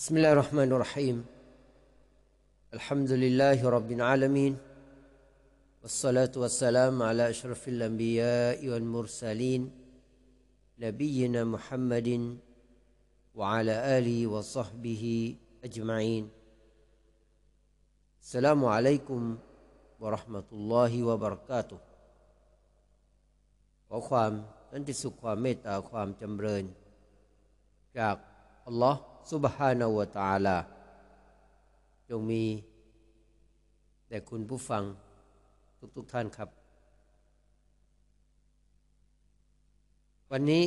بسم الله الرحمن الرحيم الحمد لله رب العالمين والصلاة والسلام على أشرف الأنبياء والمرسلين نبينا محمد وعلى آله وصحبه أجمعين السلام عليكم ورحمة الله وبركاته ขอความสันติสุขความเมตตาความจำเริญ จากอัลลอฮ์ ซุบฮานาวตาลา จงมีแต่คุณผู้ฟังทุกๆทท่านครับ วันนี้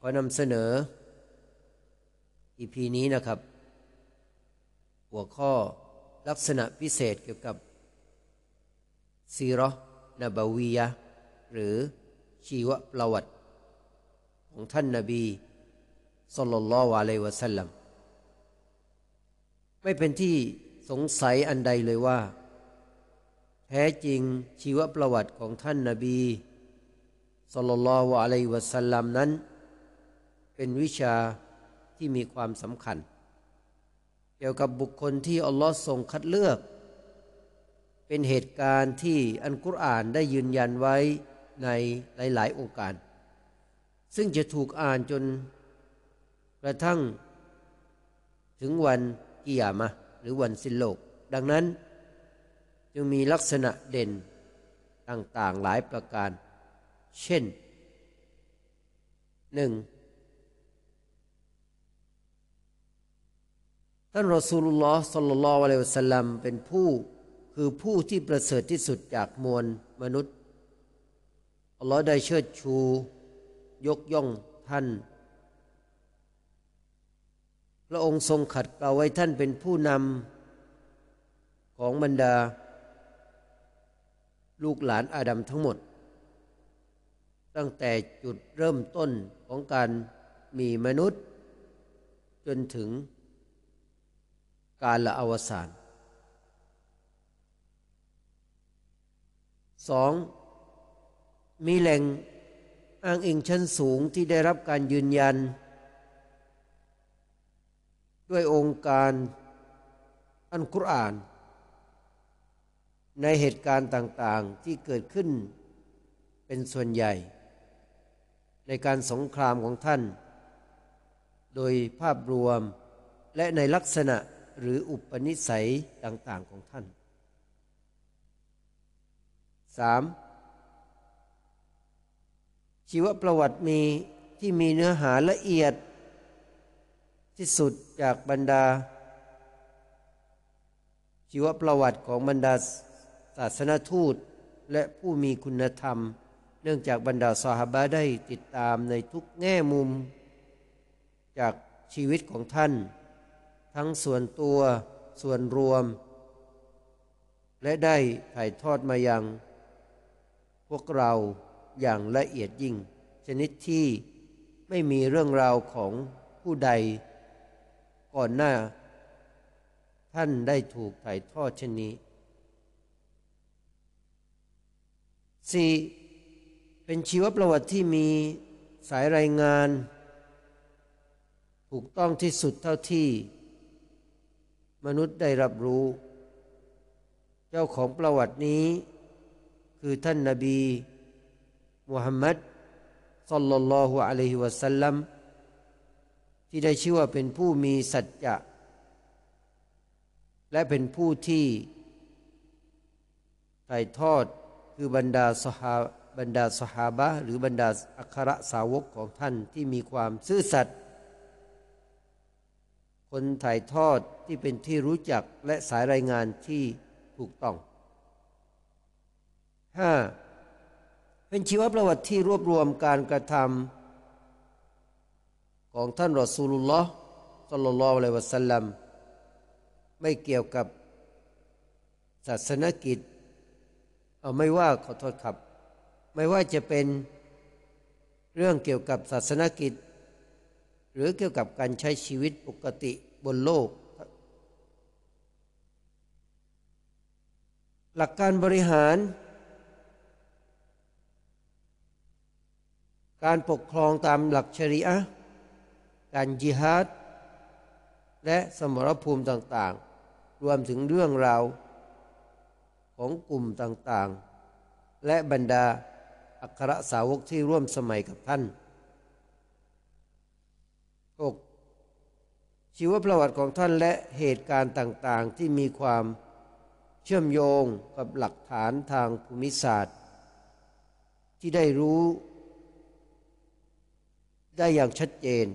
ขอนำเสนออีพีนี้นะครับ หัวข้อลักษณะพิเศษเกี่ยวกับซีรอนาบาวียะหรือชีวประวัติ ของท่านนาบี สลลัลลอฮุอะลัยวะสัลลัมไม่เป็นที่สงสัยอันใดเลยว่า แท้จริงชีวประวัติของท่านนาบีสลลัลลอฮุอะลัยวะสัลลัมนั้น เป็นวิชาที่มีความสำคัญ เกี่ยวกับบุคคลที่อัลลอฮ์ทรงคัดเลือก เป็นเหตุการณ์ที่อันกุรอานได้ยืนยันไว้ในหลาย ๆ องค์การ ซึ่งจะถูกอ่านจน กระทั่ง ถึงวันกิยามะหรือวันสิ้นโลก ดังนั้น จึงมีลักษณะเด่นต่างๆหลายประการ เช่นหนึ่งท่านรอสูลุลลอฮ์สัลลัลลอฮุอะลัยวะสัลลัมเป็นผู้คือผู้ที่ประเสริฐที่สุดจากมวลมนุษย์อัลลอฮ์ได้เชิดชู ยกย่องท่าน ระองค์ทรงขัดเกลาไว้ท่านเป็นผู้นำของบรรดา ลูกหลานอาดัมทั้งหมด ตั้งแต่จุดเริ่มต้นของการมีมนุษย์ จนถึงการละอวสานสองมีแหล่งอ้างอิงชั้นสูงที่ได้รับการยืนยัน ด้วยองค์การอันกุรอาน ในเหตุการณ์ต่าง ๆ ที่เกิดขึ้นเป็นส่วนใหญ่ ในการสงครามของท่าน โดยภาพรวมและในลักษณะหรืออุปนิสัยต่าง ๆ ของท่าน 3. ชีวประวัติมีที่มีเนื้อหาละเอียด ที่สุดจากบรรดา ชีวประวัติของบรรดาศาสนทูตและผู้มีคุณธรรม เนื่องจากบรรดาสหบาได้ติดตามในทุกแง่มุม จากชีวิตของท่าน ทั้งส่วนตัวส่วนรวม และได้ถ่ายทอดมายัง พวกเราอย่างละเอียดยิ่ง ชนิดที่ไม่มีเรื่องราวของผู้ใด ก่อนหน้า ท่านได้ถูกถ่ายทอดเช่นนี้สี่เป็นชีวประวัติที่มีสายรายงาน ถูกต้องที่สุดเท่าที่ มนุษย์ได้รับรู้ เจ้าของประวัตินี้ คือท่านนาบีมุฮัมมัดสัลลัลลอฮุอะลัยฮิวะสัลลัม ที่ได้ชื่อว่าเป็นผู้มีสัจจะ และเป็นผู้ที่ถ่ายทอดคือบรรดาสหาบรรดาสหาบะหรือบรรดาอัครสาวกของท่านที่มีความซื่อสัตย์คนถ่ายทอดที่เป็นที่รู้จักและสายรายงานที่ถูกต้อง 5. เป็นชีวประวัติที่รวบรวมการกระทำ ของท่านรอสูลุลลอฮ์สัลลัลลอฮุอะลัยวะสัลลัมไม่เกี่ยวกับศาสนกิจ เอาไม่ว่าขอโทษครับ ไม่ว่าจะเป็นเรื่องเกี่ยวกับศาสนกิจ หรือเกี่ยวกับการใช้ชีวิตปกติบนโลก หลักการบริหาร การปกครองตามหลักชริอะ การจิฮาดและสมรภูมิต่างๆ รวมถึงเรื่องราวของกลุ่มต่างๆ และบรรดาอัครสาวกที่ร่วมสมัยกับท่าน 6. ชีวประวัติของท่านและเหตุการณ์ต่างๆ ที่มีความเชื่อมโยงกับหลักฐานทางภูมิศาสตร์ ที่ได้รู้ ได้อย่างชัดเจน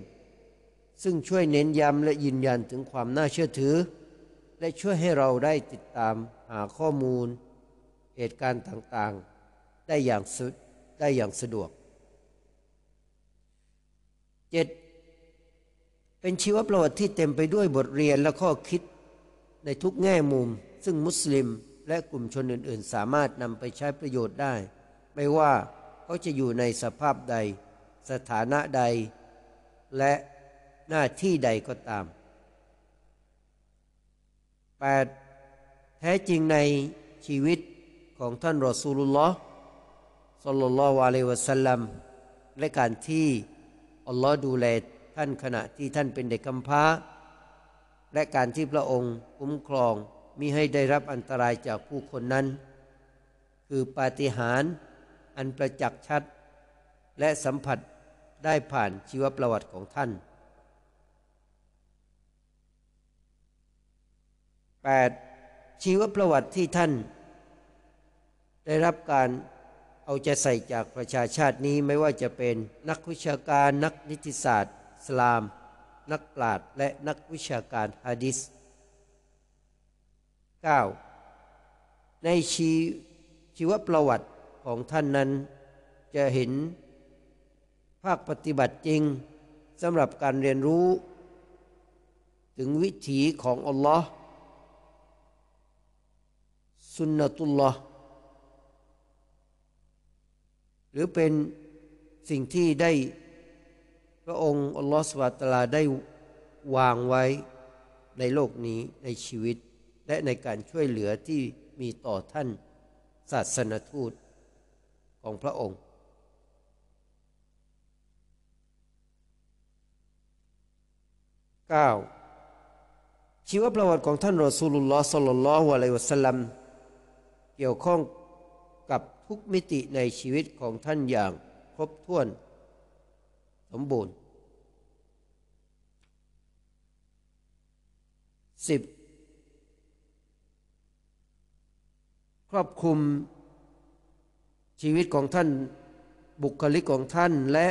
ซึ่งช่วยเน้นย้ำและยืนยันถึงความน่าเชื่อถือ และช่วยให้เราได้ติดตามหาข้อมูล เหตุการณ์ต่างๆ ได้อย่างสุดได้อย่างสะดวก 7. เป็นชีวประวัติที่เต็มไปด้วยบทเรียนและข้อคิดในทุกแง่มุม ซึ่งมุสลิมและกลุ่มชนอื่น ๆ สามารถนำไปใช้ประโยชน์ได้ ไม่ว่าเขาจะอยู่ในสภาพใด สถานะใด และ หน้าที่ใดก็ตาม 8. แท้จริงในชีวิตของท่านรอซูลุลลอฮ์สลลัลลอฮุอะลัยวะสัลลัมและการที่อัลลอฮ์ดูแลท่านขณะที่ท่านเป็นเด็กกำพร้า และการที่พระองค์คุ้มครองมิให้ได้รับอันตรายจากผู้คนนั้น คือปาฏิหาริย์อันประจักษ์ชัด และสัมผัสได้ผ่านชีวประวัติของท่าน 8. ชีวประวัติที่ท่าน ได้รับการเอาใจใส่จากประชาชาตินี้ไม่ว่าจะเป็นนักวิชาการนักนิติศาสตร์สลาม นักปราชญ์และนักวิชาการฮะดิษ 9. ในชีชีวประวัติของท่านนั้นจะเห็นภาคปฏิบัติจริงสำหรับการเรียนรู้ ถึงวิถีของอัลลอฮ์ สุนนตุลลอฮ์หรือเป็นสิ่งที่ได้พระองค์อัลลอฮฺสวาตลาได้วางไว้ในโลกนี้ในชีวิต และในการช่วยเหลือที่มีต่อท่านศาสนทูตของพระองค์ 9. ชีวประวัติของท่านรอซูลุลลอฮ์สัลลัลลอฮุอะลัยวะสัลลัม เกี่ยวข้องกับทุกมิติในชีวิตของท่านอย่างครบถ้วนสมบูรณ์ 10. ครอบคลุมชีวิตของท่านบุคลิกของท่านและ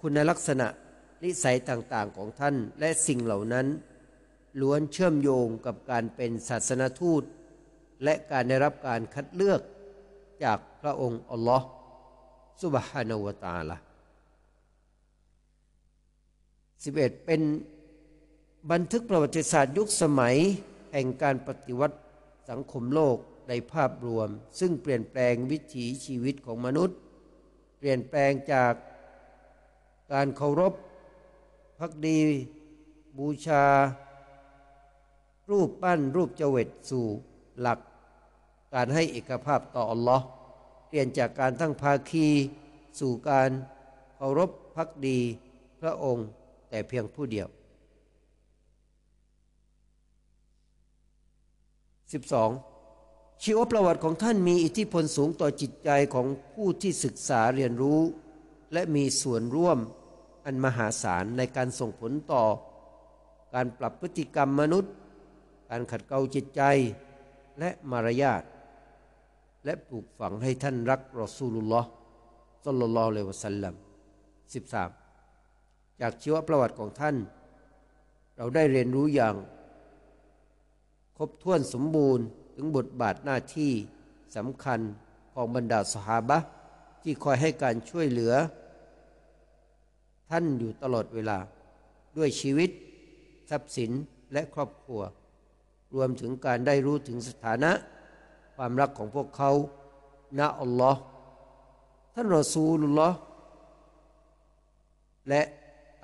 คุณลักษณะนิสัยต่างๆของท่านและสิ่งเหล่านั้น ล้วนเชื่อมโยงกับการเป็นศาสนทูต และการได้รับการคัดเลือกจากพระองค์อัลลอฮ์สุบฮานาวตาละ11เป็นบันทึกประวัติศาสตร์ยุคสมัย แห่งการปฏิวัติสังคมโลกในภาพรวม ซึ่งเปลี่ยนแปลงวิถีชีวิตของมนุษย์ เปลี่ยนแปลงจากการเคารพพักดี บูชา รูปปั้นรูปเจวิตสู่ หลักการให้เอกภาพต่ออัลลอฮ์เปลี่ยนจากการตั้งภาคีสู่การเคารพพักดีพระองค์แต่เพียงผู้เดียว 12. ชีวประวัติของท่านมีอิทธิพลสูงต่อจิตใจของผู้ที่ศึกษาเรียนรู้ และมีส่วนร่วมอันมหาศาลในการส่งผลต่อ การปรับพฤติกรรมมนุษย์ การขัดเกลาจิตใจ และมารยาทและปลูกฝังให้ท่านรักรอซูลุลลอฮ์สัลลัลลอฮุอะลัยวะสัลลัม13จากชีวประวัติของท่าน เราได้เรียนรู้อย่าง ครบถ้วนสมบูรณ์ถึงบทบาทหน้าที่สำคัญของบรรดาสหาบะที่คอยให้การช่วยเหลือ ท่านอยู่ตลอดเวลาด้วยชีวิต ทรัพย์สินและครอบครัว รวมถึงการได้รู้ถึงสถานะ ความรักของพวกเขาณอัลลอฮ์ท่านรอซูลุลลอฮ์และ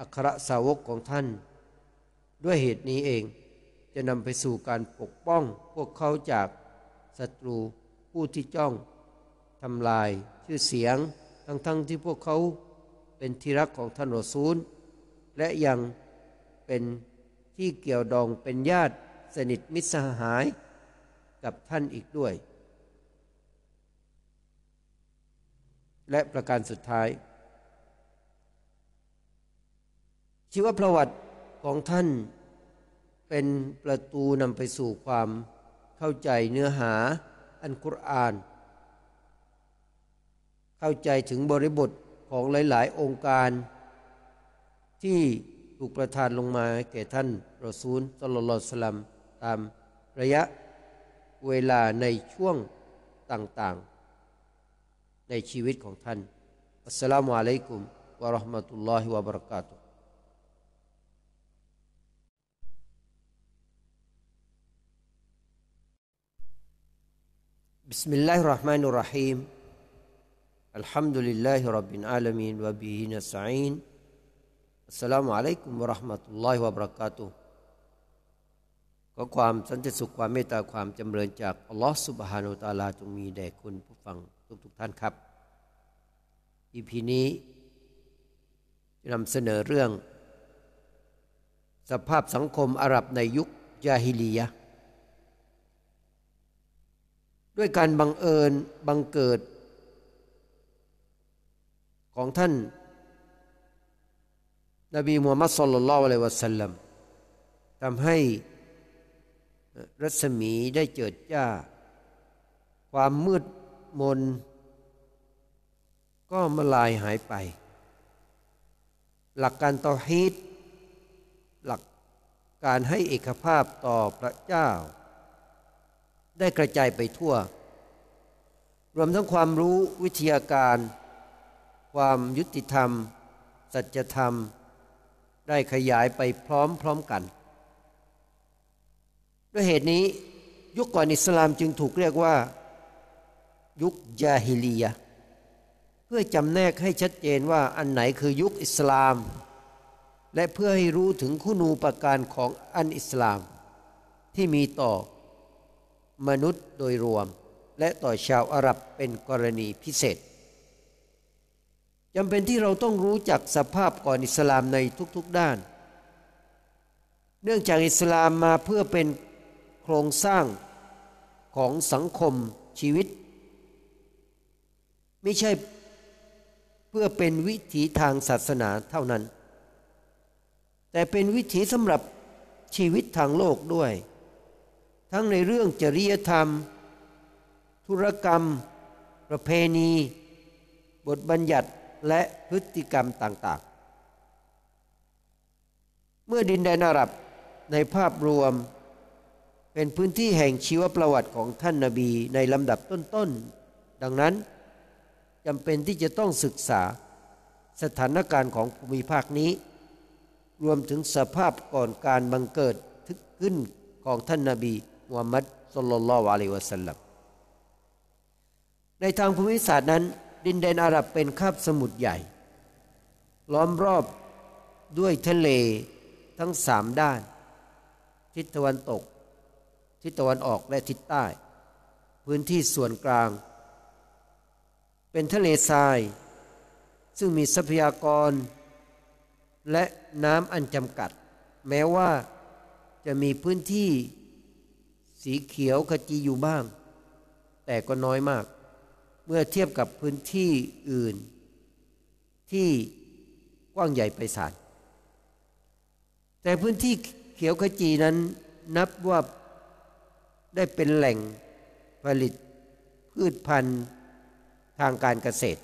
อัครสาวกของท่าน ด้วยเหตุนี้เองจะนำไปสู่การปกป้องพวกเขาจากศัตรูผู้ที่จ้องทำลายชื่อเสียงทั้งๆทที่พวกเขาเป็นที่รักของท่านรอซูล และยังเป็นทที่เกี่ยวดองเป็นญาติ สนิทมิตรสหายกับท่านอีกด้วย และประการสุดท้าย ชีวประวัติของท่านเป็นประตูนำไปสู่ความเข้าใจเนื้อหาอันกุรอาน เข้าใจถึงบริบทของหลาย ๆ องค์การ ที่ถูกประทานลงมาแก่ท่านรอซูลสลลลสลัม ตามระยะเวลาในช่วงต่าง ๆ ในชีวิตของท่าน อัสสลามุอะลัยกุมวะราะห์มะตุลลอฮิวะบะเราะกาตุ بسم الله الرحمن الرحيم الحمد لله رب العالمين وبه نستعين السلام عليكم ورحمة الله وبركاته ขอความสันติสุขความเมตตาความจำเริญจากอัลลอฮฺสุบฮานาตาลาจงมีแด่คุณผู้ฟังทุกๆทท่านครับ อีพีนี้จะนำเสนอเรื่อง สภาพสังคมอาหรับในยุคยาฮิลียะด้วยการบังเอิญบังเกิด ของท่าน นบีมูฮัมมัดสุลลัลลอฮุอะลัยวะสัลลัมทำให้ รัศมีได้เจิดจ้า ความมืดมน ก็มาลายหายไป หลักการต่อฮีตหลักการให้เอกภาพต่อพระเจ้า ได้กระจายไปทั่ว รวมทั้งความรู้วิทยาการ ความยุติธรรม สัจธรรม ได้ขยายไปพร้อมๆกัน ด้วยเหตุนี้ยุคก่อนอิสลามจึงถูกเรียกว่า ยุคยาฮิลียะเพื่อจำแนกให้ชัดเจนว่าอันไหนคือยุคอิสลาม และเพื่อให้รู้ถึงคุณูปการของอันอิสลาม ที่มีต่อมนุษย์โดยรวม และต่อชาวอาหรับเป็นกรณีพิเศษจำเป็นที่เราต้องรู้จักสภาพก่อนอิสลามในทุกๆด้าน เนื่องจากอิสลามมาเพื่อเป็น โครงสร้างของสังคมชีวิต ไม่ใช่เพื่อเป็นวิถีทางศาสนาเท่านั้น แต่เป็นวิถีสำหรับชีวิตทางโลกด้วย ทั้งในเรื่องจริยธรรม ธุรกรรม ประเพณี บทบัญญัติและพฤติกรรมต่างๆ เมื่อดินแดนอาหรับในภาพรวม เป็นพื้นที่แห่งชีวประวัติของท่านนาบีในลำดับต้นๆ ดังนั้นจำเป็นที่จะต้องศึกษาสถานการณ์ของภูมิภาคนี้ รวมถึงสภาพก่อนการบังเกิดทึกขึ้นของท่านนาบีมุฮัมมัดสุลลัลลอฮุอะลัยวะสัลลัมในทางภูมิศาสตร์นั้น ดินแดนอาหรับเป็นคาบสมุทรใหญ่ ล้อมรอบด้วยทะเลทั้งสามด้าน ทิศตะวันตก ทิศตะวันออกและทิศใต้ พื้นที่ส่วนกลาง เป็นทะเลทราย ซึ่งมีทรัพยากร และน้ำอันจำกัด แม้ว่าจะมีพื้นที่สีเขียวขจีอยู่บ้าง แต่ก็น้อยมาก เมื่อเทียบกับพื้นที่อื่น ที่กว้างใหญ่ไปศาลแต่พื้นที่เขียวขจีนั้นนับว่า ได้เป็นแหล่งผลิตพืชพันธุ์ทางการเกษตร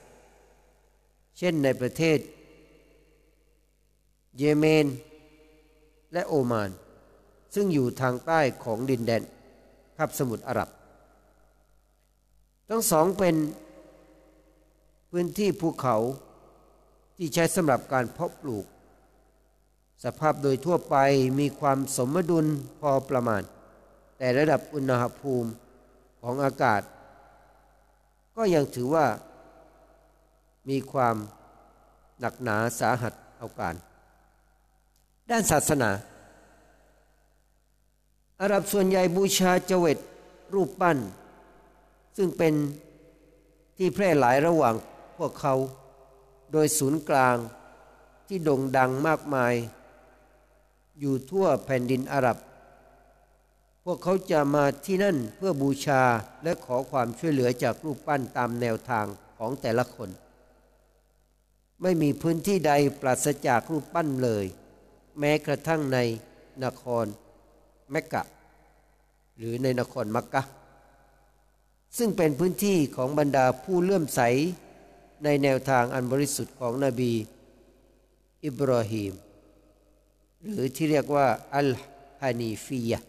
เช่นในประเทศ เยเมน และโอมาน ซึ่งอยู่ทางใต้ของดินแดนคาบสมุทรอาหรับ ทั้งสองเป็นพื้นที่ภูเขาที่ใช้สำหรับการเพาะปลูก สภาพโดยทั่วไปมีความสมดุลพอประมาณ แต่ระดับอุณหภูมิของอากาศ ก็ยังถือว่ามีความหนักหนาสาหัสเอาการ ด้านศาสนา อาหรับส่วนใหญ่บูชาเจเวตรูปปั้น ซึ่งเป็นที่แพร่หลายระหว่างพวกเขา โดยศูนย์กลางที่โด่งดังมากมาย อยู่ทั่วแผ่นดินอาหรับ พวกเขาจะมาที่นั่นเพื่อบูชาและขอความช่วยเหลือจากรูปปั้นตามแนวทางของแต่ละคน ไม่มีพื้นที่ใดปราศจากรูปปั้นเลย แม้กระทั่งในนครเมกะ หรือในนครมักกะ ซึ่งเป็นพื้นที่ของบรรดาผู้เลื่อมใสในแนวทางอันบริสุทธิ์ของนบี อิบราฮิมหรือที่เรียกว่าอัลฮานีฟียะ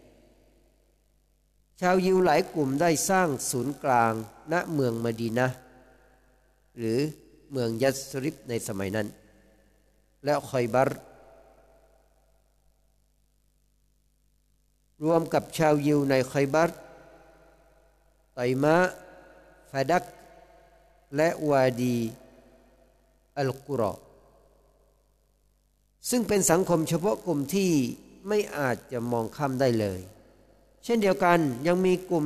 ชาวยิวหลายกลุ่มได้สร้างศูนย์กลางณเมืองมดีนะหรือเมืองยัสริบในสมัยนั้น และคอยบัรรวมกับชาวยิวในคอยบัรไตมะฟาดัก และวาดี อัลกุรอซึ่งเป็นสังคมเฉพาะกลุ่มที่ไม่อาจจะมองข้ามได้เลย เช่นเดียวกันยังมีกลุ่ม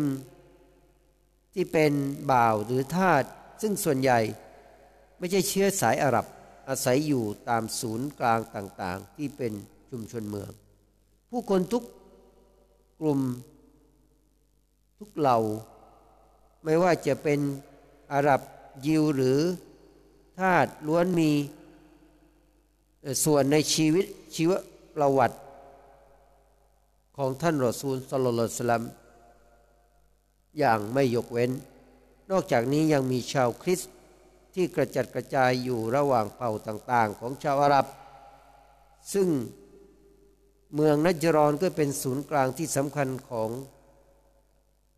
ที่เป็นบ่าวหรือทาสซึ่งส่วนใหญ่ไม่ใช่เชื้อสายอาหรับอาศัยอยู่ตามศูนย์กลางต่างๆ ที่เป็นชุมชนเมือง ผู้คนทุกกลุ่มทุกเหล่า ไม่ว่าจะเป็นอาหรับยิวหรือทาสล้วนมีส่วนในชีวิตชีวประวัติ ของท่านรอซูลสลลสลัมอย่างไม่ยกเว้น นอกจากนี้ยังมีชาวคริสต์ที่กระจัดกระจายอยู่ระหว่างเผ่าต่างๆ ของชาวอาหรับ ซึ่งเมืองนัจรอนก็เป็นศูนย์กลางที่สำคัญของ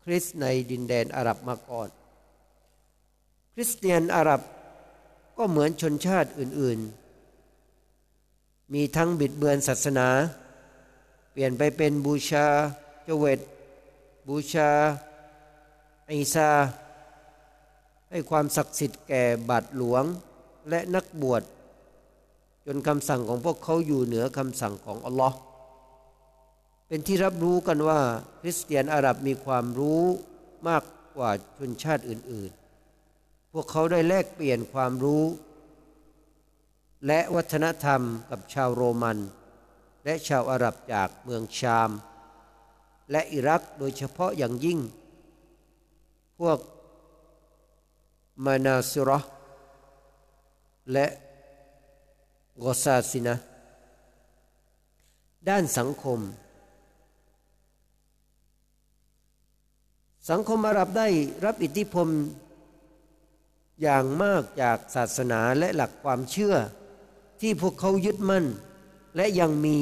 คริสต์ในดินแดนอาหรับมาก่อน คริสเตียนอาหรับก็เหมือนชนชาติอื่นๆ มีทั้งบิดเบือนศาสนา เปลี่ยนไปเป็นบูชาเจเวตบูชาไอซา ให้ความศักดิ์สิทธิ์แก่บาทหลวงและนักบวช จนคำสั่งของพวกเขาอยู่เหนือคำสั่งของอัลลอฮ์เป็นที่รับรู้กันว่า คริสเตียนอาหรับมีความรู้มากกว่าชนชาติอื่น ๆ พวกเขาได้แลกเปลี่ยนความรู้ และวัฒนธรรมกับชาวโรมัน และชาวอาหรับจากเมืองชาม และอิรักโดยเฉพาะอย่างยิ่ง พวกมานาซิรอและกอซาซินะ ด้านสังคม สังคมอาหรับได้รับอิทธิพลอย่างมากจากศาสนาและหลักความเชื่อที่พวกเขายึดมั่น และยังมี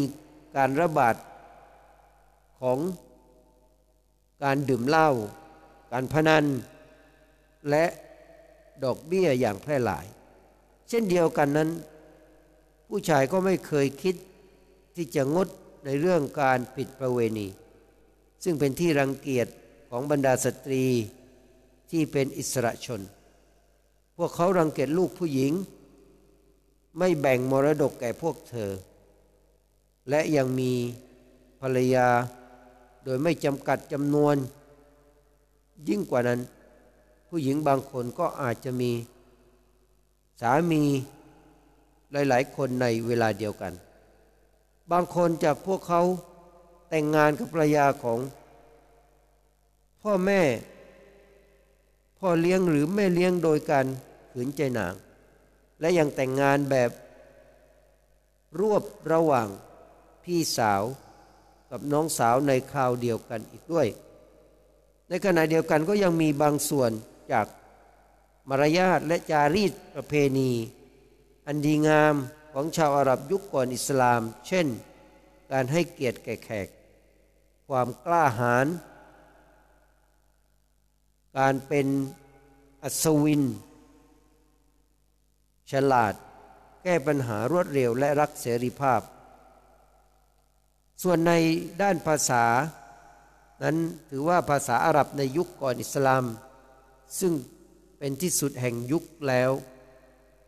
การระบาดของการดื่มเหล้า การพนัน และดอกเบี้ยอย่างแพร่หลาย เช่นเดียวกันนั้น ผู้ชายก็ไม่เคยคิดที่จะงดในเรื่องการผิดประเวณี ซึ่งเป็นที่รังเกียจของบรรดาสตรีที่เป็นอิสระชน พวกเขารังเกียจลูกผู้หญิง ไม่แบ่งมรดกแก่พวกเธอ และยังมีภรรยาโดยไม่จำกัดจำนวน ยิ่งกว่านั้น ผู้หญิงบางคนก็อาจจะมีสามีหลาย ๆ คนในเวลาเดียวกัน บางคนจากพวกเขาแต่งงานกับภรรยาของ พ่อแม่ พ่อเลี้ยงหรือแม่เลี้ยงโดยการขืนใจหนาง และยังแต่งงานแบบรวบระหว่าง พี่สาวกับน้องสาวในคราวเดียวกันอีกด้วย ในขณะเดียวกันก็ยังมีบางส่วนจากมารยาทและจารีตประเพณี อันดีงามของชาวอาหรับยุคก่อนอิสลาม เช่น การให้เกียรติแก่แขก ความกล้าหาญการเป็นอัศวิน ฉลาด แก้ปัญหารวดเร็วและรักเสรีภาพ ส่วนในด้านภาษา นั้นถือว่าภาษาอาหรับในยุคก่อนอิสลาม ซึ่งเป็นที่สุดแห่งยุคแล้ว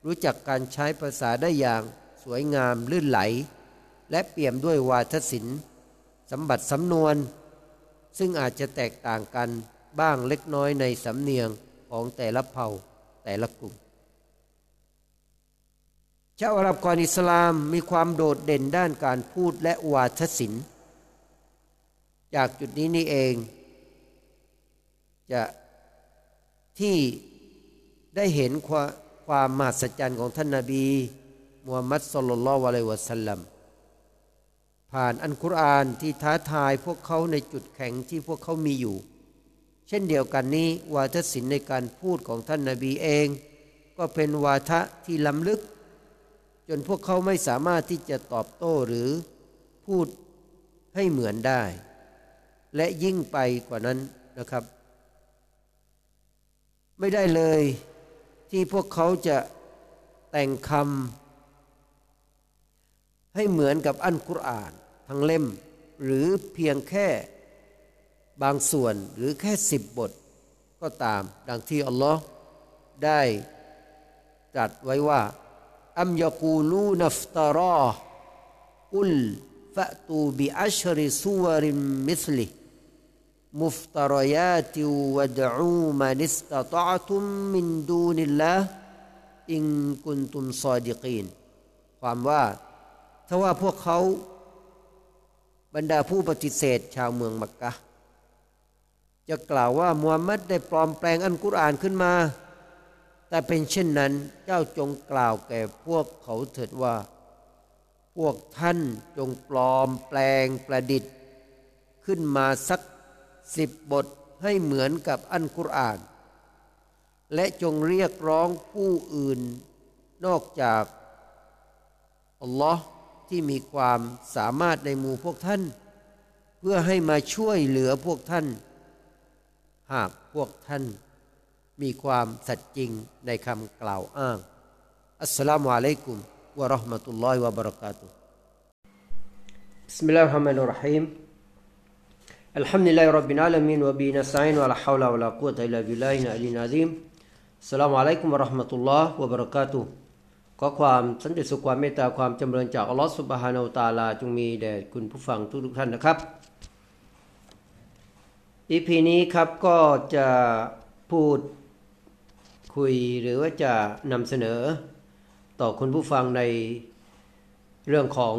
รู้จักการใช้ภาษาได้อย่างสวยงามลื่นไหล และเปี่ยมด้วยวาทศิลป์สมบัติสำนวน ซึ่งอาจจะแตกต่างกันบ้างเล็กน้อยในสำเนียงของแต่ละเผ่าแต่ละกลุ่ม ชาวอาหรับก่อนอิสลามมีความโดดเด่นด้านการพูดและวาทศิลป์ จากจุดนี้นี่เอง จะที่ได้เห็นความความมหัศจรรย์ของท่านนาบีมูฮัมมัดสุลลัลวะลัยวะสัลลัมผ่านอันกุรอานที่ท้าทายพวกเขาในจุดแข็งที่พวกเขามีอยู่ เช่นเดียวกันนี้ วาทศิลป์ในการพูดของท่านนาบีเอง ก็เป็นวาทะที่ล้ำลึก จนพวกเขาไม่สามารถที่จะตอบโต้หรือพูดให้เหมือนได้ และยิ่งไปกว่านั้นนะครับ ไม่ได้เลยที่พวกเขาจะแต่งคำให้เหมือนกับอันกุรอานทั้งเล่ม หรือเพียงแค่บางส่วนหรือแค่สิบบทก็ตาม ดังที่อัลลอฮ์ได้ตรัสไว้ว่า อัมยกูลูนัฟตารออุลฟะตูบิอัชริสุวริมมิสลิมุฟตรยาติวะดูมานิสตตะตุมมินดูนิลลาอิงกุนตุมซอดิกีนความว่าถ้าว่าพวกเขาบรรดาผู้ปฏิเสธชาวเมืองมักกะ จะกล่าวว่ามูฮัมหมัดได้ปลอมแปลงอันกุรอานขึ้นมา แต่เป็นเช่นนั้นเจ้าจงกล่าวแก่พวกเขาเถิดว่า พวกท่านจงปลอมแปลงประดิษฐ์ ขึ้นมาสักสิบบทให้เหมือนกับอันกุรอาน และจงเรียกร้องผู้อื่น นอกจาก อัลลอฮ์ที่มีความสามารถในหมู่พวกท่าน เพื่อให้มาช่วยเหลือพวกท่าน หากพวกท่าน มีความสัตย์จริงในคำกล่าวอ้าง อัสสลามุอะลัยกุมวะราะห์มะตุลลอฮิวะบะเราะกาตุบิสมิลลาฮิรเราะห์มานิรเราะฮีม الحمد لله رب العالمين وبه نستعين ولا حول ولا قوة إلا بالله العلي العظيم السلام عليكم ورحمة الله وبركاته ขอความสันติสุขความเมตตาความจำเริญจากอัลลอฮฺสุบฮานาอูตาลาจงมีแด่คุณผู้ฟังทุกทุกท่านนะครับอีพีนี้ครับก็จะพูด คุยหรือว่าจะนำเสนอต่อคุณผู้ฟังในเรื่องของ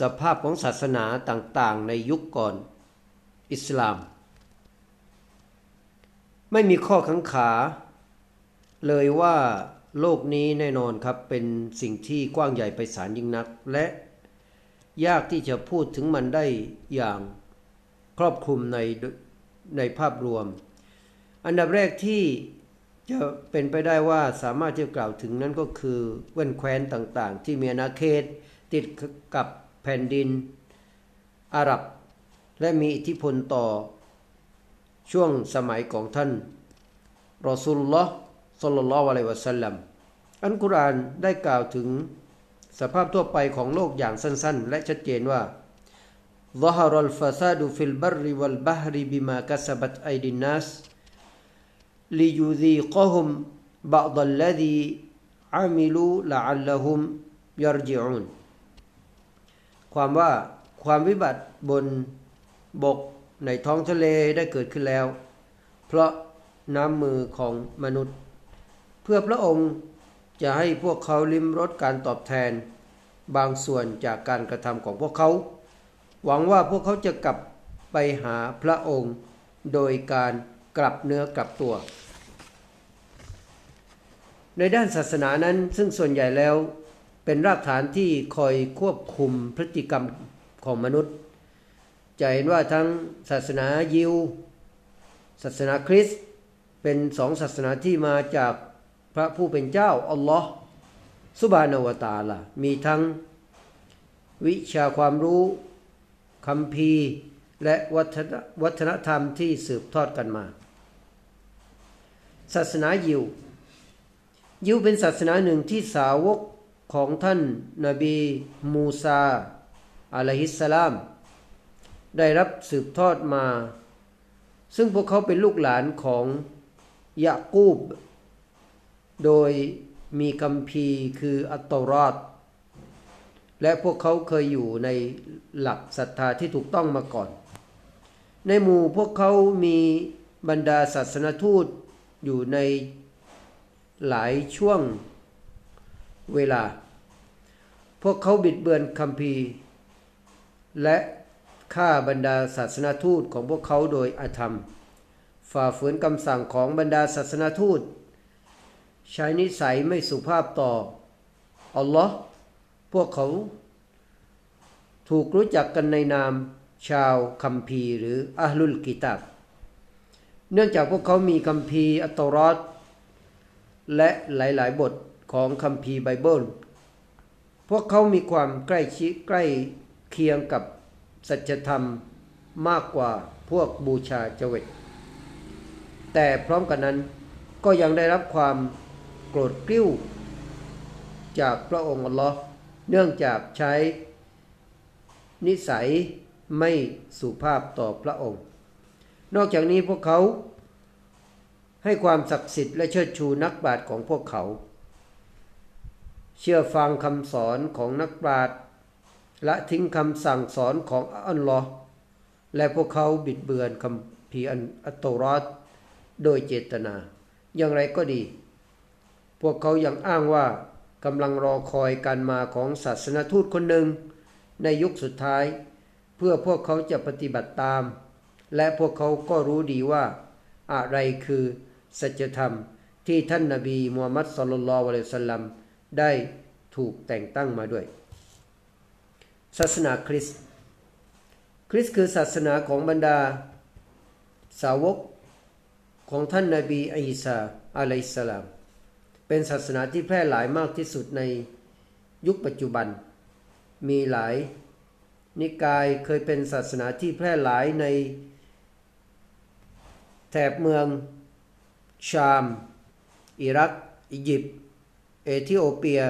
สภาพของศาสนาต่างๆ ในยุคก่อนอิสลาม ไม่มีข้อขังขา เลยว่าโลกนี้แน่นอนครับเป็นสิ่งที่กว้างใหญ่ไปสารยิ่งนัก และยากที่จะพูดถึงมันได้อย่างครอบคลุมในในภาพรวม อันดับแรกที่ จะเป็นไปได้ว่าสามารถจะกล่าวถึงนั้นก็คือเว้นแคว้นต่างๆ ที่มีอาณาเขตติดกับแผ่นดินอาหรับและมีอิทธิพลต่อช่วงสมัยของท่านรอสุลลอฮ์สัลลัลลอฮุอะลัยวะสัลลัมอันกุรอานได้กล่าวถึงสภาพทั่วไปของโลกอย่างสั้นๆ และชัดเจนว่า ظهر الفساد في البر والبحر بما كسبت أيدي الناس ليذيقهم بعض الذي عملوا لعلهم يرجعون ความว่าความวิบัติบนบกในท้องทะเลได้เกิดขึ้นแล้ว เพราะน้ำมือของมนุษย์ เพื่อพระองค์จะให้พวกเขาลิ้มรสการตอบแทน บางส่วนจากการกระทำของพวกเขา หวังว่าพวกเขาจะกลับไปหาพระองค์ โดยการ กลับเนื้อกลับตัว ในด้านศาสนานั้นซึ่งส่วนใหญ่แล้วเป็นรากฐานที่คอยควบคุมพฤติกรรมของมนุษย์ จะเห็นว่าทั้งศาสนายิว ศาสนาคริสต์เป็นสองศาสนาที่มาจากพระผู้เป็นเจ้าอัลลอฮ์สุบานวตาละมีทั้งวิชาความรู้คำพีและวัฒนธรรมที่สืบทอดกันมา ศาสนายิว ยิวเป็นศาสนาหนึ่งที่สาวกของท่านนาบีมูซาอะลัยฮิสสลาม ได้รับสืบทอดมา ซึ่งพวกเขาเป็นลูกหลานของยะกูบ โดยมีคำพีคืออัตตรอดและพวกเขาเคยอยู่ในหลักศรัทธาที่ถูกต้องมาก่อน ในหมู่พวกเขามีบรรดาศาสนทูต อยู่ในหลายช่วงเวลา พวกเขาบิดเบือนคัมภีและฆ่าบรรดาศาสนาทูตของพวกเขาโดยอาธรรม ฝ่าฝืนคำสั่งของบรรดาศาสนาทูต ใช้นิสัยไม่สุภาพต่อ อัลลอฮ์พวกเขา ถูกรู้จักกันในนามชาวคัมภีร์หรืออัลลุลกิตาบ เนื่องจากพวกเขามีคัมภีร์อัตตรอดและหลายๆ บทของคัมภีร์ไบเบิล พวกเขามีความใกล้ชิดใกล้เคียงกับสัจธรรมมากกว่าพวกบูชาเจวิตแต่พร้อมกันนั้นก็ยังได้รับความโกรธกริ้ว จากพระองค์อัลลอฮ์เนื่องจากใช้นิสัยไม่สุภาพต่อพระองค์ นอกจากนี้พวกเขาให้ความศักดิ์สิทธิ์และเชิดชูนักปราชญ์ของพวกเขา เชื่อฟังคำสอนของนักปราชญ์และทิ้งคำสั่งสอนของอัลลอฮ์และพวกเขาบิดเบือนคำพีอันอัตโตรอดโดยเจตนา อย่างไรก็ดี พวกเขายังอ้างว่ากำลังรอคอยการมาของศาสนทูตคนหนึ่ง ในยุคสุดท้าย เพื่อพวกเขาจะปฏิบัติตาม และพวกเขาก็รู้ดีว่า อะไรคือสัจธรรมที่ท่านนาบีมูฮัมมัดสุลลัลวะลัยสลลัมได้ถูกแต่งตั้งมาด้วย ศาสนาคริสต์คริสต์คือศาสนาของบรรดา สาวกของท่านนาบีอิสาอะลัยสลาม เป็นศาสนาที่แพร่หลายมากที่สุดในยุคปัจจุบัน มีหลายนิกายเคยเป็นศาสนาที่แพร่หลายใน แถบเมือง ชาม อิรัก อียิปต์ เอธิโอเปีย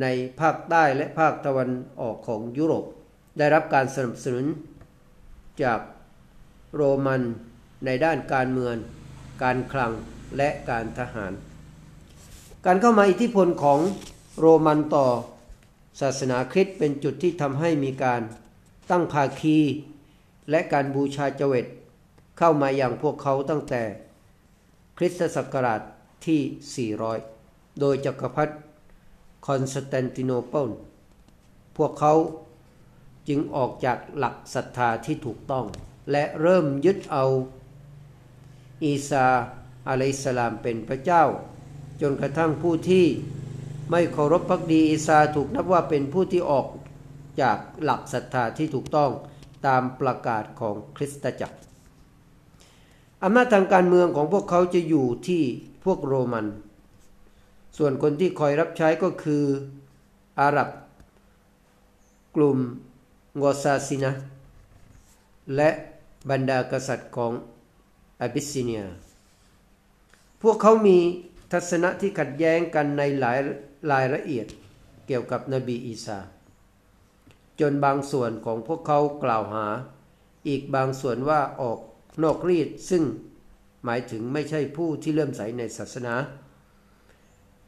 ในภาคใต้และภาคตะวันออกของยุโรป ได้รับการสนับสนุน จากโรมันในด้านการเมือง การคลัง และการทหาร การเข้ามาอิทธิพลของโรมันต่อศาสนาคริสต์เป็นจุดที่ทำให้มีการตั้งภาคี และการบูชาเจว็ด เข้ามาอย่างพวกเขาตั้งแต่คริสตศักราชที่ 400 โดยจักรพรรดิคอนสแตนติโนเปิลพวกเขาจึงออกจากหลักศรัทธาที่ถูกต้อง และเริ่มยึดเอาอีสาอะลัยสลามเป็นพระเจ้า จนกระทั่งผู้ที่ไม่เคารพพักดีอีสาถูกนับว่าเป็นผู้ที่ออกจากหลักศรัทธาที่ถูกต้องตามประกาศของคริสตจักร อำนาจทางการเมืองของพวกเขาจะอยู่ที่พวกโรมัน ส่วนคนที่คอยรับใช้ก็คืออาหรับ กลุ่มงอซาซินะ และบรรดากษัตริย์ของอาบิสซิเนีย พวกเขามีทัศนะที่ขัดแย้งกันในหลายรายละเอียดเกี่ยวกับนบีอีสาจนบางส่วนของพวกเขากล่าวหา อีกบางส่วนว่าออก นอกรีดซึ่งหมายถึงไม่ใช่ผู้ที่เลื่อมใสในศาสนา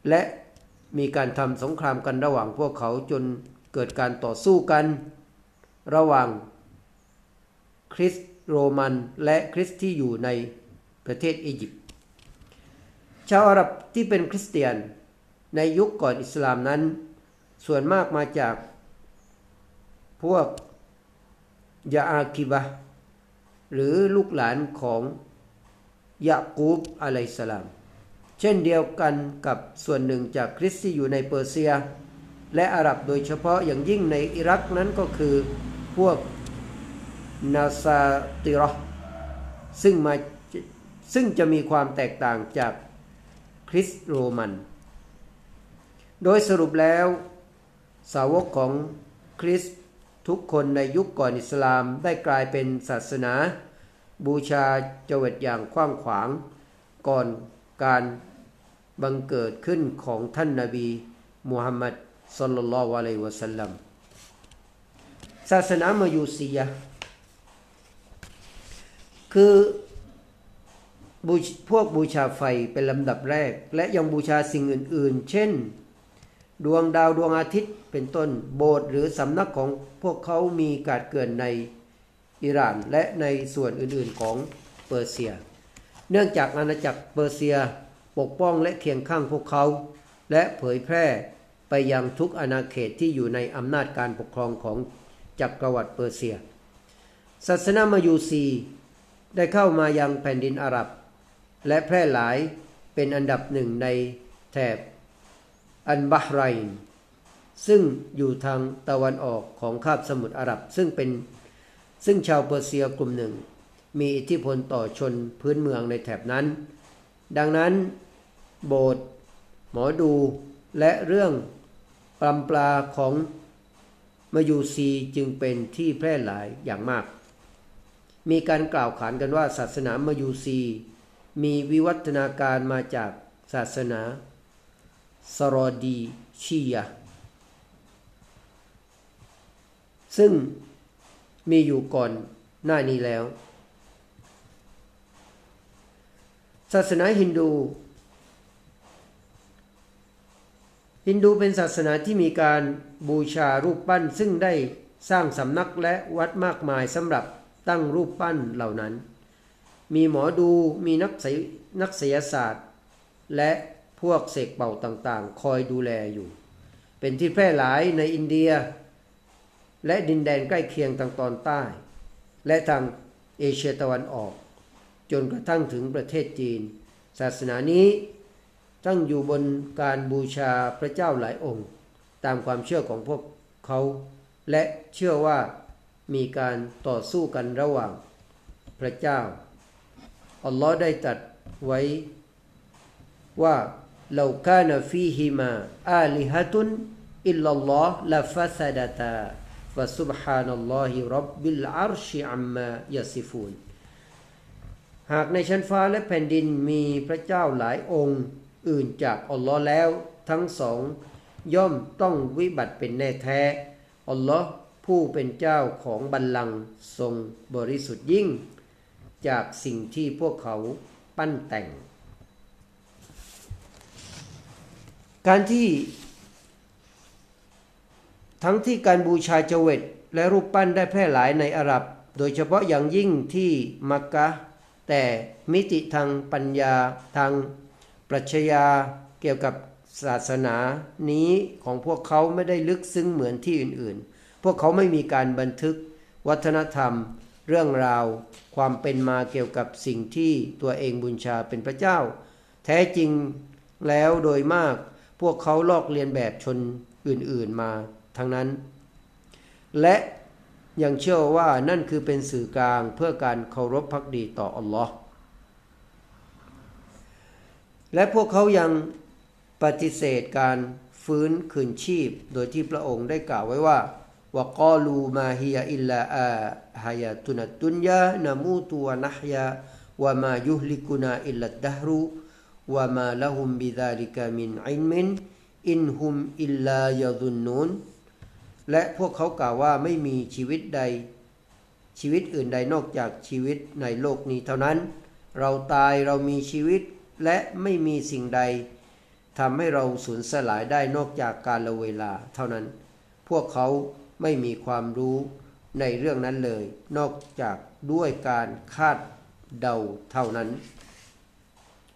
และมีการทำสงครามกันระหว่างพวกเขาจนเกิดการต่อสู้กัน ระหว่างคริสโรมันและคริสที่อยู่ในประเทศอียิปต์ชาวอาหรับที่เป็นคริสเตียนในยุคก่อนอิสลามนั้น ส่วนมากมาจากพวกยาอาคิบะ หรือลูกหลานของยากูบอะลัยสลาม เช่นเดียวกันกับส่วนหนึ่งจากคริสที่อยู่ในเปอร์เซีย และอาหรับโดยเฉพาะอย่างยิ่งในอิรักนั้นก็คือพวกนาซาติรอซึ่งมาซึ่งจะมีความแตกต่างจากคริสโรมัน โดยสรุปแล้ว สาวกของคริส ทุกคนในยุคก่อนอิสลามได้กลายเป็นศาสนา บูชาเจวิตอย่างกว้างขวาง ก่อนการบังเกิดขึ้นของท่านนาบีมุฮัมมัดสุลลัลลอฮุอะลัยวะสัลลัมศาสนามายูซียะคือพวกบูชาไฟเป็นลำดับแรก และยังบูชาสิ่งอื่น ๆ เช่น ดวงดาวดวงอาทิตย์เป็นต้นโบสถ์หรือสำนักของพวกเขามีการเกิดในอิหร่านและในส่วนอื่นๆของเปอร์เซีย เนื่องจากอาณาจักรเปอร์เซียปกป้องและเคียงข้างพวกเขา และเผยแพร่ไปยังทุกอาณาเขตที่อยู่ในอำนาจการปกครองของจักรวรรดิเปอร์เซีย ศาสนามายูซีได้เข้ามายังแผ่นดินอาหรับ และแพร่หลายเป็นอันดับหนึ่งในแถบ อันบาฮ์ไรน์ซึ่งอยู่ทางตะวันออกของคาบสมุทรอาหรับ ซึ่งเป็นซึ่งชาวเปอร์เซียกลุ่มหนึ่ง มีอิทธิพลต่อชนพื้นเมืองในแถบนั้น ดังนั้นโบสถ์หมอดูและเรื่องปลำปลาของมายูซีจึงเป็นที่แพร่หลายอย่างมาก มีการกล่าวขานกันว่าศาสนามายูซี มีวิวัฒนาการมาจากศาสนา สรดีชียะซึ่งมีอยู่ก่อนหน้านี้แล้ว ศาสนาฮินดู ฮินดูเป็นศาสนาที่มีการบูชารูปปั้นซึ่งได้สร้างสำนักและวัดมากมายสำหรับตั้งรูปปั้นเหล่านั้น มีหมอดูมีนักนักศิลศาสตร์ และ พวกเสกเป่าต่างๆ คอยดูแลอยู่ เป็นที่แพร่หลายในอินเดีย และดินแดนใกล้เคียงทางตอนใต้ และทางเอเชียตะวันออก จนกระทั่งถึงประเทศจีน ศาสนานี้ตั้งอยู่บนการบูชาพระเจ้าหลายองค์ ตามความเชื่อของพวกเขา และเชื่อว่ามีการต่อสู้กันระหว่างพระเจ้า อัลลอฮ์ได้ตรัสไว้ว่า لو كان فيهما آلهة إلا الله لفسدتا فسبحان الله رب العرش عما يصفون หากในชั้นฟ้าและแผ่นดินมีพระเจ้าหลายองค์อื่นจากอัลลอฮ์แล้วทั้งสองย่อมต้องวิบัติเป็นแน่แท้ อัลลอฮ์ผู้เป็นเจ้าของบัลลังก์ทรงบริสุทธิ์ยิ่ง จากสิ่งที่พวกเขาปั้นแต่ง การที่ ทั้งที่การบูชาเจเวตและรูปปั้นได้แพร่หลายในอาหรับ โดยเฉพาะอย่างยิ่งที่มักกะ แต่มิติทางปัญญาทางปรัชญาเกี่ยวกับศาสนานี้ของพวกเขาไม่ได้ลึกซึ้งเหมือนที่อื่นๆ พวกเขาไม่มีการบันทึกวัฒนธรรม เรื่องราว ความเป็นมาเกี่ยวกับสิ่งที่ตัวเองบูชาเป็นพระเจ้า แท้จริงแล้วโดยมาก พวกเขาลอกเลียนแบบชนอื่นๆมาทั้งนั้น และยังเชื่อว่านั่นคือเป็นสื่อกลางเพื่อการเคารพพักดีต่ออัลลอฮ์และพวกเขายังปฏิเสธการฟื้นคืนชีพ โดยที่พระองค์ได้กล่าวไว้ว่าวกาลูมาฮิยาอิลลาอาฮายาตุนัตุนยานามูตุวนะฮยาวามายุฮลิกุนาอิลลัดดฮรุ วามาละหุมบิดาลิกามินอินมินอินหุมอิลลายาดุนนูนและพวกเขากล่าวว่าไม่มีชีวิตใด ชีวิตอื่นใดนอกจากชีวิตในโลกนี้เท่านั้น เราตายเรามีชีวิตและไม่มีสิ่งใดทำให้เราสูญสลายได้นอกจากการละเวลาเท่านั้น พวกเขาไม่มีความรู้ในเรื่องนั้นเลย นอกจากด้วยการคาดเดาเท่านั้น